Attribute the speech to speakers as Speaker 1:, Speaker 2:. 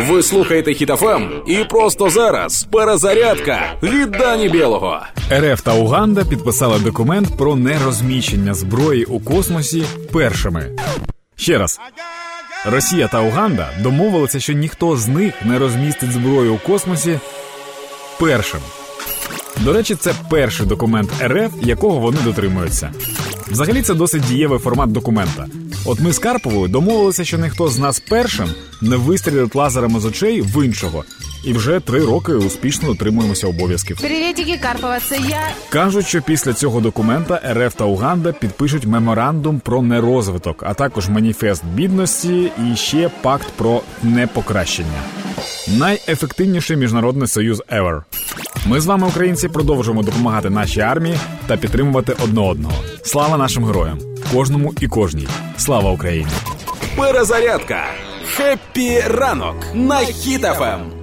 Speaker 1: Ви слухаєте Хітофем і просто зараз перезарядка від Дані Білого.
Speaker 2: РФ та Уганда підписали документ про нерозміщення зброї у космосі першими. Ще раз. Росія та Уганда домовилися, що ніхто з них не розмістить зброю у космосі першим. До речі, це перший документ РФ, якого вони дотримуються. Взагалі, це досить дієвий формат документа. От ми з Карповою домовилися, що ніхто з нас першим не вистрілить лазерами з очей в іншого, і вже три роки успішно дотримуємося обов'язків.
Speaker 3: Привітики, Карпова, це я.
Speaker 2: Кажуть, що після цього документа РФ та Уганда підпишуть меморандум про нерозвиток, а також маніфест бідності і ще пакт про непокращення. Найефективніший міжнародний союз ever. Ми з вами, українці, продовжуємо допомагати нашій армії та підтримувати одне одного. Слава нашим героям, кожному і кожній. Слава Україні!
Speaker 1: Перезарядка. Хеппі ранок на Хітофем.